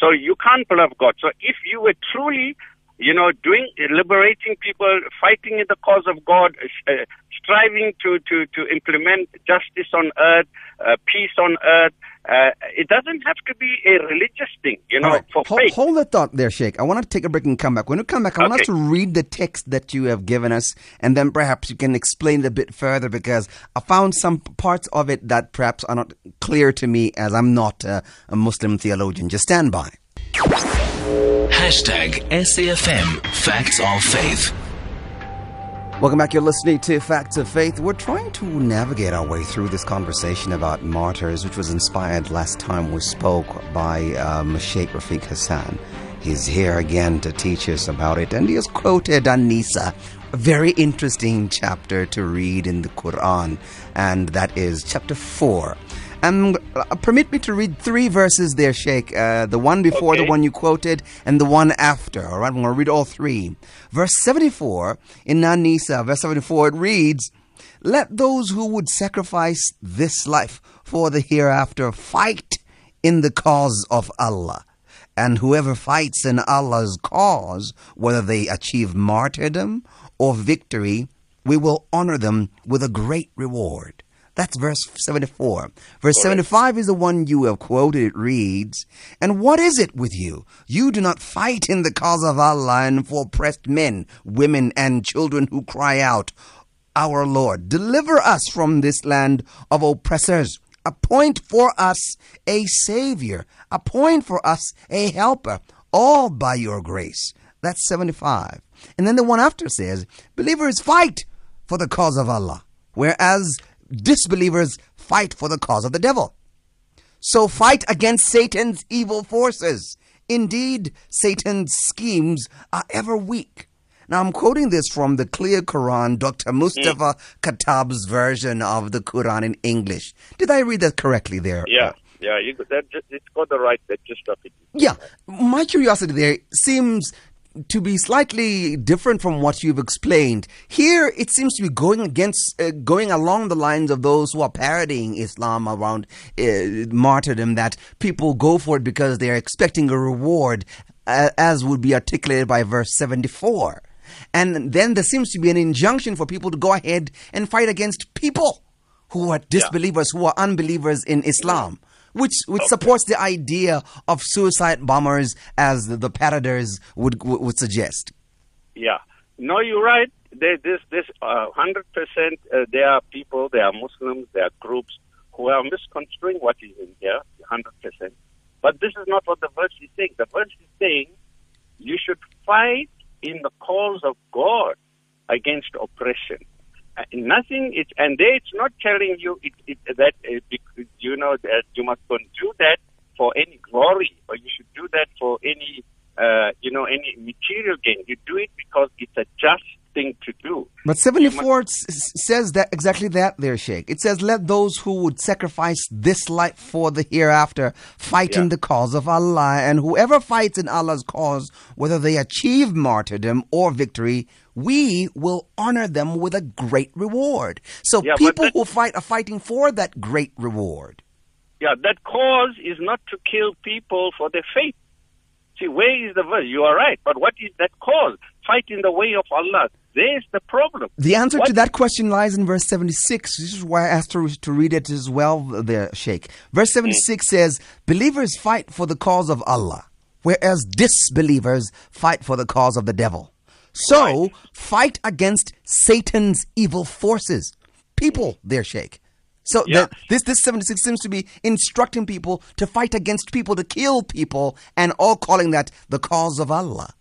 So you can't bluff God. So if you were truly, you know, doing, liberating people, fighting in the cause of God, uh, striving to, to, to implement justice on earth, uh, peace on earth, uh, it doesn't have to be a religious thing, you know, All right. for Hold, faith. hold that thought there, Sheikh. I want to take a break and come back. When we come back, I want us to read the text that you have given us, and then perhaps you can explain it a bit further because I found some parts of it that perhaps are not clear to me as I'm not uh, a Muslim theologian. Just stand by. Hashtag SAFM Facts of Faith. Welcome back. You're listening to Facts of Faith. We're trying to navigate our way through this conversation about martyrs, which was inspired last time we spoke by um, Sheikh Rafeek Hassen. He's here again to teach us about it, and he has quoted An-Nisa, a very interesting chapter to read in the Quran, and that is chapter 4. And uh, permit me to read three verses there, Sheikh. Uh, the one before the one you quoted, and the one after. All right, I'm going to read all three. Verse 74 in An-Nisa, verse 74, it reads, Let those who would sacrifice this life for the hereafter fight in the cause of Allah. And whoever fights in Allah's cause, whether they achieve martyrdom or victory, we will honor them with a great reward. That's verse 74. Verse 75 is the one you have quoted. It reads, And what is it with you? You do not fight in the cause of Allah and for oppressed men, women, and children who cry out, Our Lord, deliver us from this land of oppressors. Appoint for us a Savior. Appoint for us a helper, all by your grace. That's 75. And then the one after says, Believers fight for the cause of Allah, whereas disbelievers fight for the cause of the devil. So fight against Satan's evil forces. Indeed, Satan's schemes are ever weak. Now, I'm quoting this from the Clear Quran, Dr. Mustafa Khattab's version of the Quran in English. Did I read that correctly there? Yeah, yeah, you, that just, it's got the right, that just of it. Yeah, my curiosity there seems to be slightly different from what you've explained. Here, it seems to be going against, uh, going along the lines of those who are parodying Islam around uh, martyrdom, that people go for it because they're expecting a reward. uh, as would be articulated by verse 74. And then there seems to be an injunction for people to go ahead and fight against people who are disbelievers, who are unbelievers in Islam, which which supports the idea of suicide bombers as the, the paraders would would suggest. Yeah. No, you're right. There, this, this, uh, hundred percent. Uh, there are people, there are Muslims, there are groups who are misconstruing what is in here, hundred percent. But this is not what the verse is saying. The verse is saying you should fight in the cause of God against oppression. Uh, nothing. It, and there it's not telling you it, it, that uh, you know that you must not do that for any glory, or you should do that for any uh, you know any material gain. You do it because it's a just thing to do. But 74 s- s- says that exactly that there, Sheikh. It says, let those who would sacrifice this life for the hereafter fight in the cause of Allah. And whoever fights in Allah's cause, whether they achieve martyrdom or victory, we will honor them with a great reward. So Yeah, people that- who fight are fighting for that great reward. Yeah, that cause is not to kill people for their faith. See, where is the verse? You are right, but what is that cause? Fight in the way of Allah. There's the problem. The answer What- to that question lies in verse 76. This is why I asked to, to read it as well there, Sheikh. Verse hmm. 76 says, Believers fight for the cause of Allah, whereas disbelievers fight for the cause of the devil. So, fight against Satan's evil forces. People there, Sheikh. So Yeah. that this this 76 seems to be instructing people to fight against people, to kill people, and all calling that the cause of Allah.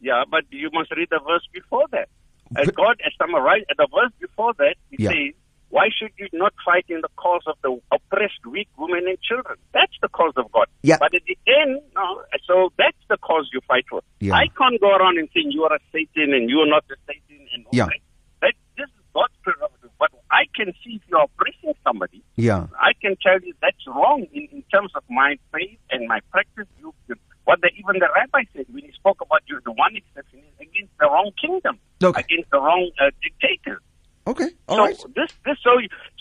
Yeah, but you must read the verse before that. As But- God has summarized the verse before that, He Yeah. says, Why should you not fight in the cause of the oppressed, weak women and children? That's the cause of God. Yeah. But at the end, no, so that's the cause you fight for. Yeah. I can't go around and saying you are a Satan and you are not a Satan and all Yeah. that. that. This is God's prerogative. But I can see if you're oppressing somebody, Yeah. I can tell you that's wrong in, in terms of my faith and my practice. You, you- what the, even the rabbi said when he spoke about you, the one exception is against the wrong kingdom, Okay. against the wrong uh, dictators. Okay. All so right. this, this, so,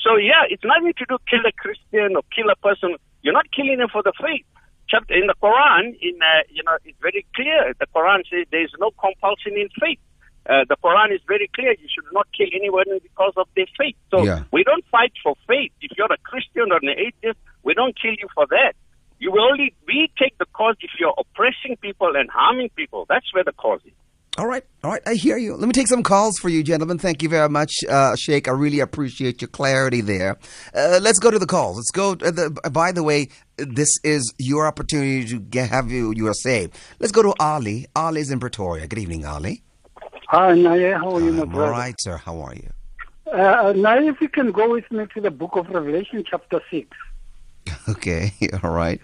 so yeah, it's nothing to do kill a Christian or kill a person. You're not killing them for the faith. In the Quran, in uh, you know, it's very clear. The Quran says there is no compulsion in faith. Uh, the Quran is very clear. You should not kill anyone because of their faith. So Yeah. we don't fight for faith. If you're a Christian or an atheist, we don't kill you for that. You will only we take the cause if you're oppressing people and harming people. That's where the cause is. All right, all right, I hear you. Let me take some calls for you, gentlemen. Thank you very much, uh, Sheikh. I really appreciate your clarity there. Uh, let's go to the calls. Let's go. Uh, the, by the way, this is your opportunity to get, have you your say. Let's go to Ali. Ali's in Pretoria. Good evening, Ali. Hi, Naya. How are you, my brother? right, sir. How are you? Uh, Naya, if you can go with me to the book of Revelation, chapter 6, *laughs* Okay, *laughs* all right.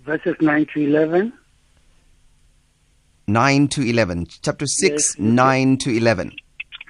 verses 9 to 11. 9 to 11. Chapter 6, Yes. 9 to 11.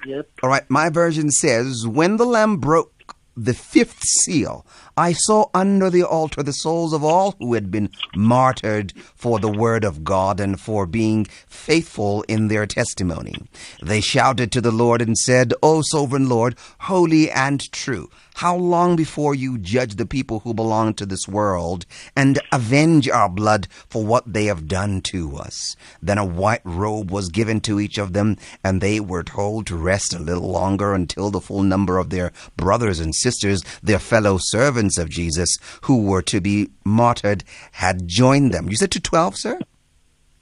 Yep. All right, my version says, When the Lamb broke the fifth seal, I saw under the altar the souls of all who had been martyred for the word of God and for being faithful in their testimony. They shouted to the Lord and said, O sovereign Lord, holy and true, how long before you judge the people who belong to this world and avenge our blood for what they have done to us? Then a white robe was given to each of them, and they were told to rest a little longer until the full number of their brothers and sisters, their fellow servants of Jesus, who were to be martyred, had joined them. You said to 12, sir?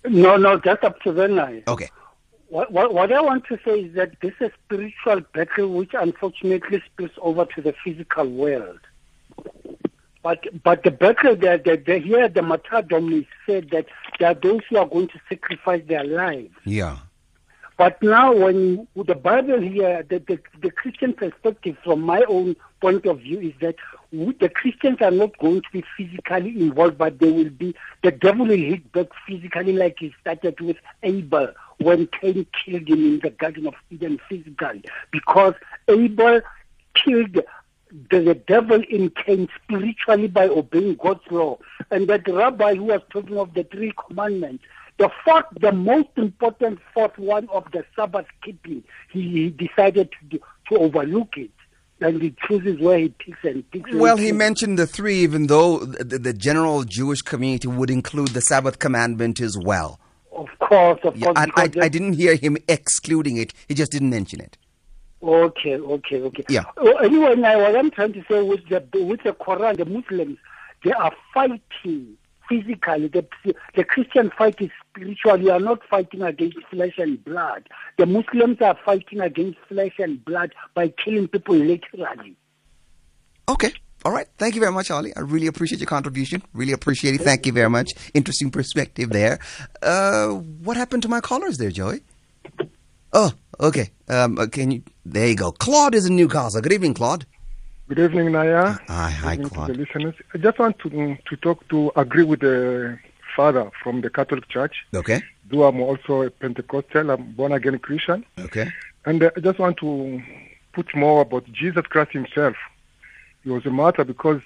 No, no, just up to them, Naya. Okay. What, what, what I want to say is that this is a spiritual battle which unfortunately spills over to the physical world. But but the battle that the, the, here the martyrdom is said that there are those who are going to sacrifice their lives. Yeah. But now, when the Bible here, the, the, the Christian perspective from my own point of view is that the Christians are not going to be physically involved, but they will be, the devil will hit back physically like he started with Abel when Cain killed him in the Garden of Eden physically. Because Abel killed the, the devil in Cain spiritually by obeying God's law. And that rabbi who was talking of the three commandments, the fourth, the most important fourth one of the Sabbath keeping, he, he decided to, do- to overlook it. And he chooses where he picks and picks. Well, he mentioned the three, even though the, the general Jewish community would include the Sabbath commandment as well. Of course, of Yeah, course. and I, I didn't hear him excluding it. He just didn't mention it. Okay, okay, okay. Yeah. Well, anyway, now what I'm trying to say with the with the Quran, the Muslims, they are fighting physically. The the Christian fight is spiritual. You are not fighting against flesh and blood. The Muslims are fighting against flesh and blood by killing people literally. Okay. All right. Thank you very much, Ali. I really appreciate your contribution. Really appreciate it. Thank you very much. Interesting perspective there. Uh, what happened to my callers there, Joey? Oh, okay. Um, uh, can you? There you go. Claude is in Newcastle. Good evening, Claude. Good evening, Naya. Hi, hi, Good evening to the listeners. I just want to to talk to agree with the father from the Catholic Church. Okay. Though I'm also a Pentecostal, I'm born again Christian, Okay. and uh, I just want to put more about Jesus Christ Himself. He was a martyr because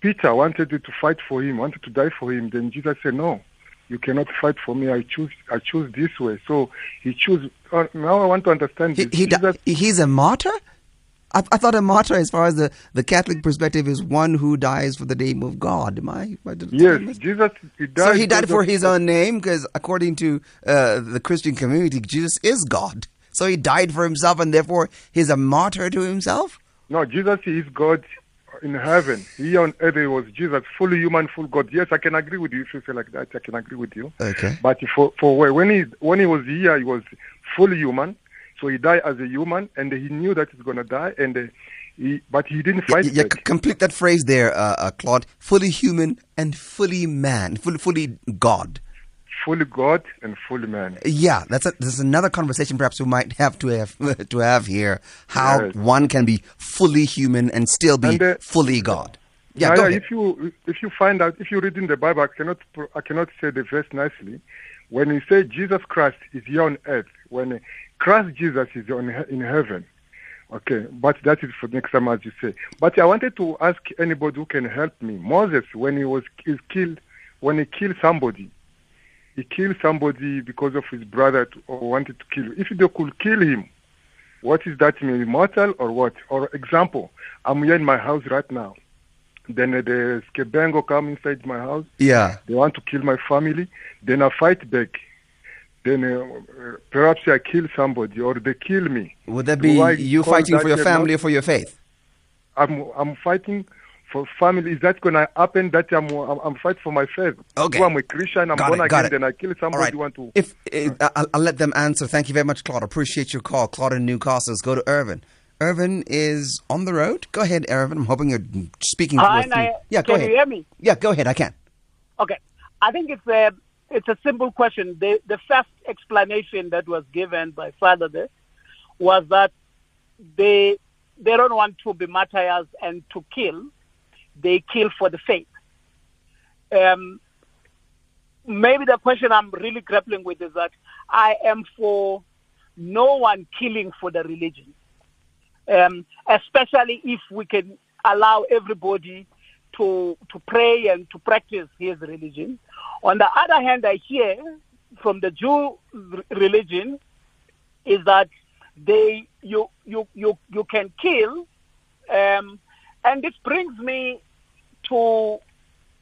Peter wanted to fight for him, wanted to die for him. Then Jesus said, "No, you cannot fight for me. I choose. I choose this way." So he chose. Uh, now I want to understand He, he, Jesus, he's a martyr? I, I thought a martyr, as far as the, the Catholic perspective, is one who dies for the name of God. Am I? am I yes, I Jesus. He died So he died for his own name because, according to uh, the Christian community, Jesus is God. So he died for himself, and therefore he's a martyr to himself. No, Jesus is God in heaven. Here on earth, he was Jesus, fully human, full God. Yes, I can agree with you if you say like that. I can agree with you. Okay. But for for when he when he was here, he was fully human. So he died as a human, and he knew that he's gonna die, and uh, he but he didn't fight Yeah, back. complete that phrase there, uh, uh, Claude. Fully human and fully man, fully, fully God. fully God and fully man. Yeah, that's a, that's another conversation perhaps we might have to have *laughs* to have here. How Yes. one can be fully human and still be And, uh, fully God. Yeah, yeah, ahead. if you if you find out if you read in the Bible, I cannot I cannot say the verse nicely. When you say Jesus Christ is here on earth, when Christ Jesus is on in heaven, okay. But that is for next time, as you say. But I wanted to ask anybody who can help me. Moses, when he was is killed, when he killed somebody, he killed somebody because of his brother to, or wanted to kill. If they could kill him, what is that mean? Immortal or what? Or example, I'm here in my house right now. Then uh, the Skebengo come inside my house. yeah. They want to kill my family. Then I fight back. Then uh, perhaps I kill somebody or they kill me. Would that be you fighting for your family or for your faith? I'm I'm fighting for family. Is that gonna happen? That I'm I'm, I'm fighting for my faith. Okay. If I'm a Christian. I'm Got born it, again. it. Then I kill somebody. All right. Want to? If uh, I'll, I'll let them answer. Thank you very much, Claude. Appreciate your call, Claude in Newcastle. Let's go to Irvin. Irvin is on the road. Go ahead, Irvin. I'm hoping you're speaking. Hi, with me. Yeah, go Can ahead. you hear me? Yeah, go ahead. I can. Okay. I think it's a it's a simple question. The the first explanation that was given by Father there was that they they don't want to be martyrs and to kill. They kill for the faith. Um, maybe the question I'm really grappling with is that I am for no one killing for the religion, um, especially if we can allow everybody to to pray and to practice his religion. On the other hand, I hear from the Jew religion is that they you you you you can kill, um, and this brings me to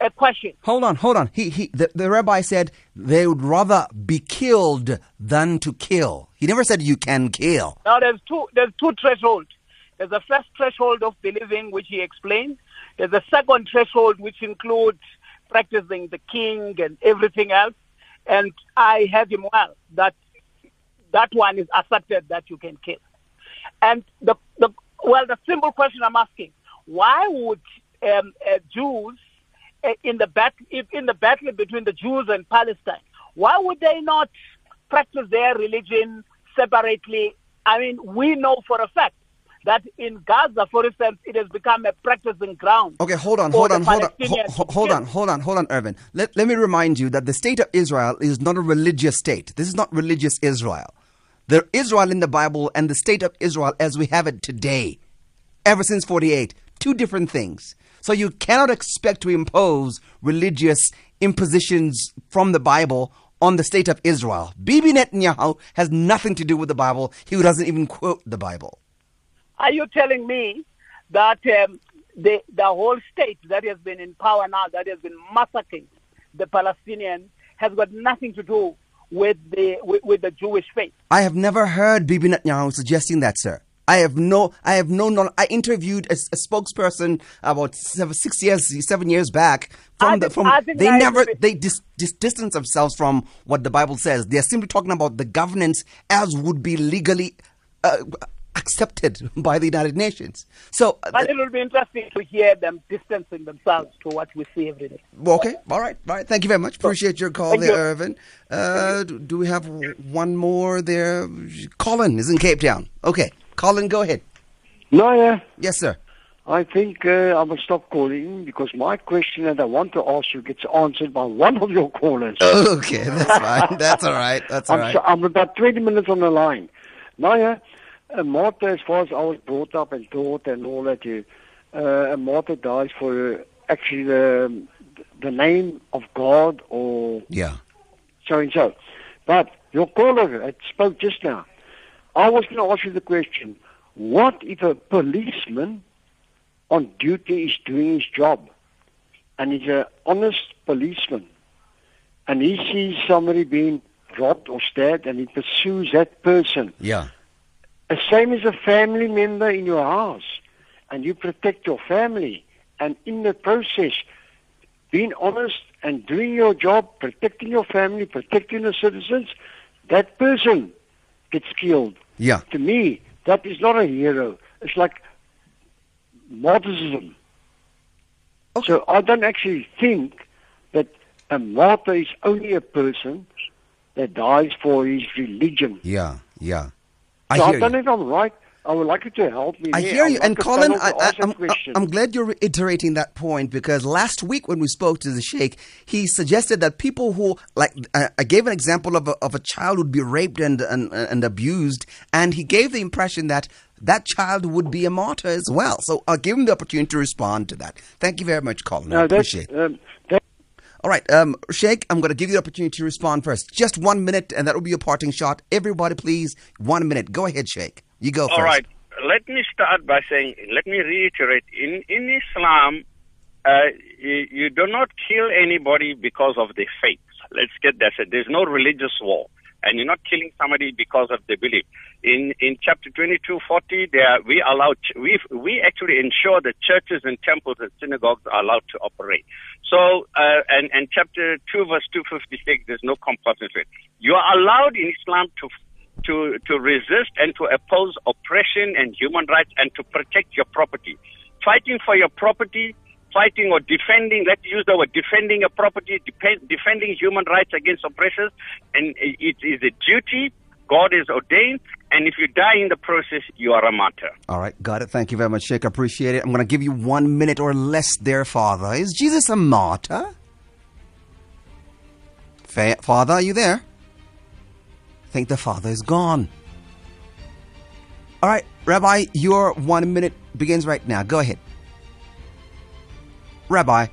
a question. Hold on, hold on. He, he, the, the rabbi said they would rather be killed than to kill. He never said you can kill. Now there's two there's two thresholds. There's a first threshold of believing, which he explained. There's a second threshold, which includes practicing the king and everything else. And I have him well that that one is accepted that you can kill. And the, the well, the simple question I'm asking: Why would um, uh, Jews in the battle in the battle between the Jews and Palestine? Why would they not practice their religion separately? I mean, we know for a fact that in Gaza, for instance, it has become a practicing ground. Okay, hold on, hold on, hold on, hold, to hold kill. on, hold on, hold on, Irvin. Let, let me remind you that the state of Israel is not a religious state. This is not religious Israel. The Israel in the Bible and the state of Israel as we have it today, ever since 48, two different things. So you cannot expect to impose religious impositions from the Bible on the state of Israel. Bibi Netanyahu has nothing to do with the Bible. He doesn't even quote the Bible. Are you telling me that um, the the whole state that has been in power now, that has been massacring the Palestinians, has got nothing to do with the with, with the Jewish faith. I have never heard Bibi Netanyahu suggesting that, sir. I have no, I have no knowledge. I interviewed a, a spokesperson about seven, six years, seven years back. From the, from they never, they dis, dis, distance themselves from what the Bible says. They are simply talking about the governance as would be legally uh, accepted by the United Nations. So, uh, But it will be interesting to hear them distancing themselves to what we see every day. okay, all right, all right. Thank you very much. Appreciate your call Thank there, you. Irvin. Uh, do we have one more there? Colin is in Cape Town. Okay, Colin, go ahead. No, yeah. Yes, sir. I think uh, I will stop calling because my question that I want to ask you gets answered by one of your callers. *laughs* Okay, that's fine. That's all right. That's all I'm, right. so, I'm about 20 minutes on the line. Yeah, a martyr, as far as I was brought up and taught and all that, you, uh, a martyr dies for uh, actually the, the name of God or Yeah. so and so. But your caller had spoke just now. I was going to ask you the question: What if a policeman on duty is doing his job, and he's an honest policeman, and he sees somebody being robbed or stabbed, and he pursues that person? Yeah. The same as a family member in your house, and you protect your family, and in the process, being honest and doing your job, protecting your family, protecting the citizens, that person gets killed. Yeah. To me, that is not a hero. It's like martyrdom. So I don't actually think that um, a martyr is only a person that dies for his religion. Yeah. Yeah. I so I don't you. know if I'm right. I would like you to help me. I hear you. like And Colin, I, I, I'm. I'm glad you're reiterating that point because last week when we spoke to the Sheikh, he suggested that people who, like, I, I gave an example of a, of a child who'd be raped and, and, and abused, and he gave the impression that that child would be a martyr as well. So I'll give him the opportunity to respond to that. Thank you very much, Colin. No, that's, appreciate it. um, All right, um, Sheikh, I'm going to give you the opportunity to respond first. Just one minute, and that will be your parting shot. Everybody, please, one minute. Go ahead, Sheikh. You go first. All right. Let me start by saying, let me reiterate. In in Islam, uh, you, you do not kill anybody because of their faith. Let's get that said. There's no religious war, and you're not killing somebody because of their belief. In in chapter 2240, there we allow we we actually ensure that churches and temples and synagogues are allowed to operate. So, uh, and and chapter two verse 256, there's no compulsory. You are allowed in Islam to to, to resist and to oppose oppression and human rights and to protect your property. Fighting for your property, fighting or defending, let's use the word defending your property, depend, defending human rights against oppressors, and it is a duty God has ordained, and if you die in the process, you are a martyr. All right, got it. Thank you very much, Sheikh. Appreciate it. I'm going to give you one minute or less there, Father. Is Jesus a martyr? Fa- Father, are you there? Think the Father is gone. All right, Rabbi, your one minute begins right now. Go ahead. Rabbi.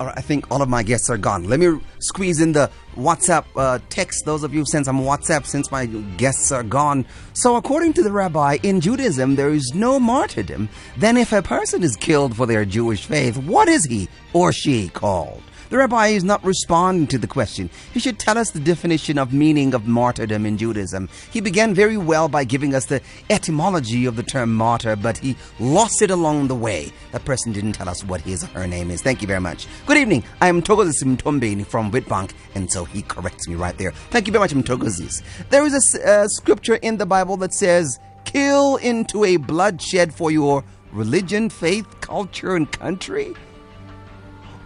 All right, I think all of my guests are gone. Let me squeeze in the WhatsApp uh, text. Those of you sent some WhatsApp since my guests are gone. So, according to the rabbi, in Judaism, there is no martyrdom. Then, if a person is killed for their Jewish faith, what is he or she called? The rabbi is not responding to the question. He should tell us the definition of meaning of martyrdom in Judaism. He began very well by giving us the etymology of the term martyr, but he lost it along the way. That person didn't tell us what his or her name is. Thank you very much. Good evening. I am Togozis Mtombeni from Witbank, and so he corrects me right there. Thank you very much, Mtogozis. There is a uh, scripture in the Bible that says, kill into a bloodshed for your religion, faith, culture, and country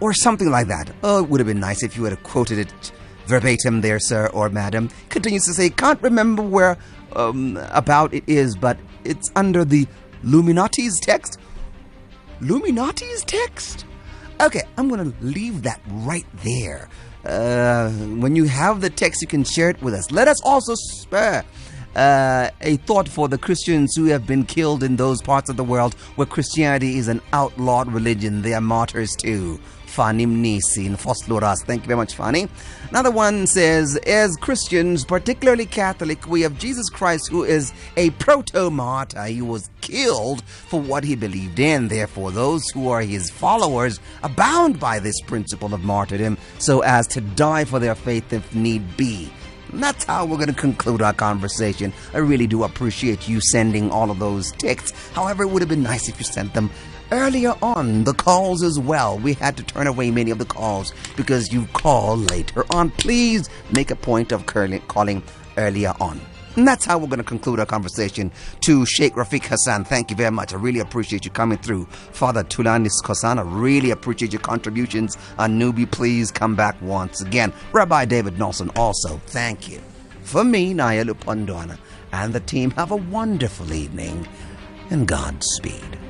or something like that. Oh, it would have been nice if you had quoted it verbatim there, sir or madam. Continues to say, can't remember where um, about it is, but it's under the Luminati's text. Luminati's text? Okay, I'm going to leave that right there. Uh, when you have the text, you can share it with us. Let us also spare uh, a thought for the Christians who have been killed in those parts of the world where Christianity is an outlawed religion. They are martyrs too. Fani Mnisi in. Thank you very much, Fani. Another one says, as Christians, particularly Catholic, we have Jesus Christ who is a proto-martyr. He was killed for what he believed in. Therefore, those who are his followers are bound by this principle of martyrdom so as to die for their faith if need be. And that's how we're going to conclude our conversation. I really do appreciate you sending all of those texts. However, it would have been nice if you sent them earlier on the calls as well. We had to turn away many of the calls because you call later on. Please make a point of calling earlier on. And that's how we're going to conclude our conversation. To Sheikh Rafeek Hassen, thank you very much. I really appreciate you coming through. Father Thulani Skhosana, I really appreciate your contributions. A newbie, please come back once again. Rabbi David Nossel, also, thank you. For me, Naya Lupondwana, and the team, have a wonderful evening and Godspeed.